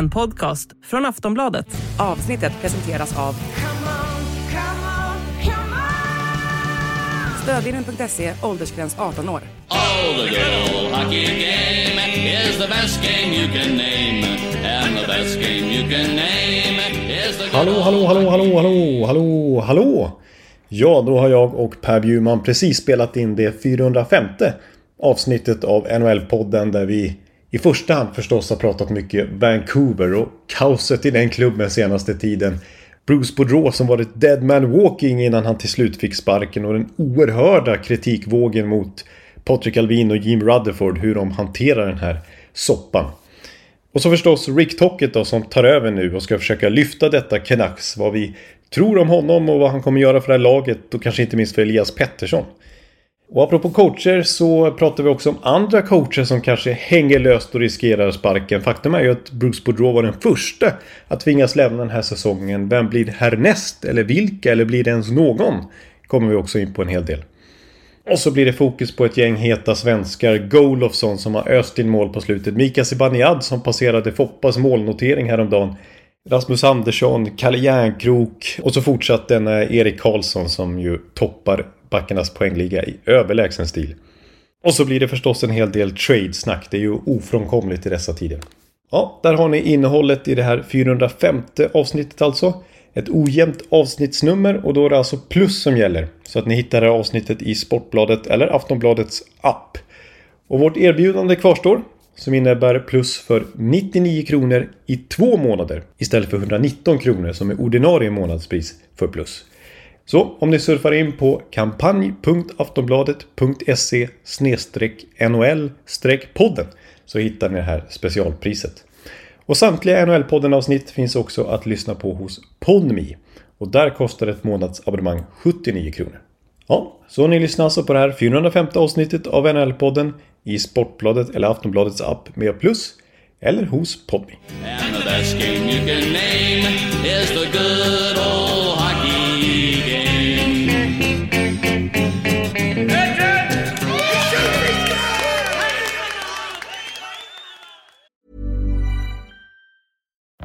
En podcast från Aftonbladet. Avsnittet presenteras av Stödvinnen.se, åldersgräns 18 år. Oh, the good hockey game is the best game you can name. And the best game you can name is the Hallå, hallå, hallå, hallå, hallå, hallå, hallå! Ja, då har jag och Per Bjurman precis spelat in det 405 avsnittet av NHL-podden där vi i första hand förstås har pratat mycket Vancouver och kaoset i den klubben senaste tiden. Bruce Boudreau som varit dead man walking innan han till slut fick sparken och den oerhörda kritikvågen mot Patrick Alvin och Jim Rutherford hur de hanterar den här soppan. Och så förstås Rick Tocket då som tar över nu och ska försöka lyfta detta Canucks. Vad vi tror om honom och vad han kommer göra för det här laget och kanske inte minst för Elias Pettersson. Och apropå coacher så pratar vi också om andra coacher som kanske hänger löst och riskerar sparken. Faktum är ju att Bruce Boudreau var den första att tvingas lämna den här säsongen. Vem blir härnäst? Eller vilka? Eller blir det ens någon? Kommer vi också in på en hel del. Och så blir det fokus på ett gäng heta svenskar. Golofsson som har öst in mål på slutet. Mika Zibanejad som passerade Foppas målnotering häromdagen. Rasmus Andersson, Kalle Järnkrok och så fortsatt denna eh, Erik Karlsson som ju toppar backarnas poängliga i överlägsen stil. Och så blir det förstås en hel del trade-snack. Det är ju ofrånkomligt i dessa tider. Ja, där har ni innehållet i det här 405 avsnittet alltså. Ett ojämnt avsnittsnummer och då är det alltså plus som gäller. Så att ni hittar det här avsnittet i Sportbladet eller Aftonbladets app. Och vårt erbjudande kvarstår. Som innebär plus för 99 kronor i två månader istället för 119 kronor som är ordinarie månadspris för plus. Så om ni surfar in på kampanj.aftonbladet.se NHL-podden så hittar ni det här specialpriset. Och samtliga NHL-podden avsnitt finns också att lyssna på hos Podmi. Och där kostar ett månadsabonnemang 79 kronor. Ja, så ni lyssnar alltså på det här 405 avsnittet av NHL-podden i Sportbladet eller Aftonbladets app med plus eller hos Podmi.